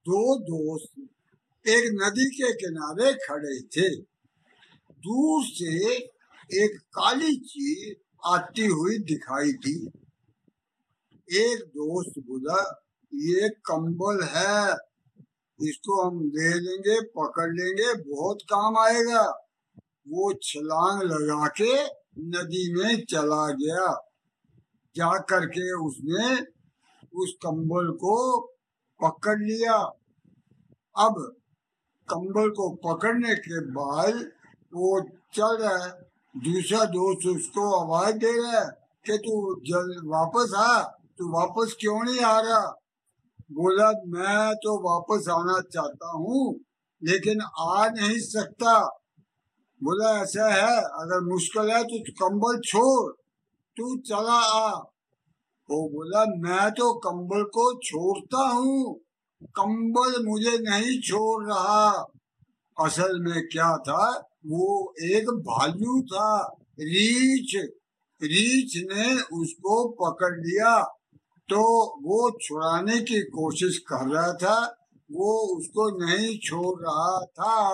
दो दोस्त एक नदी के किनारे खड़े थे। दूर से एक काली चीज़ आती हुई दिखाई दी। एक दोस्त बोला, ये कंबल है, इसको हम ले लेंगे, पकड़ लेंगे, बहुत काम आएगा। वो छलांग लगा के नदी में चला गया। जा करके उसने उस कंबल को पकड़ लिया। अब कंबल को पकड़ने के बाद वो चल रहा है। दूसरा दोस्त उसको आवाज़ दे रहा है कि तू जल्द वापस आ। तू वापस क्यों नहीं आ रहा? बोला, मैं तो वापस आना चाहता हूँ, लेकिन आ नहीं सकता। बोला, ऐसा है, अगर मुश्किल है तो कंबल छोड़। तू चला आ। वो बोला, मैं तो कंबल को छोड़ता हूँ। कंबल मुझे नहीं छोड़ रहा। असल में क्या था? वो एक भालू था रीछ रीछ ने उसको पकड़ लिया। तो वो छुड़ाने की कोशिश कर रहा था। वो उसको नहीं छोड़ रहा था।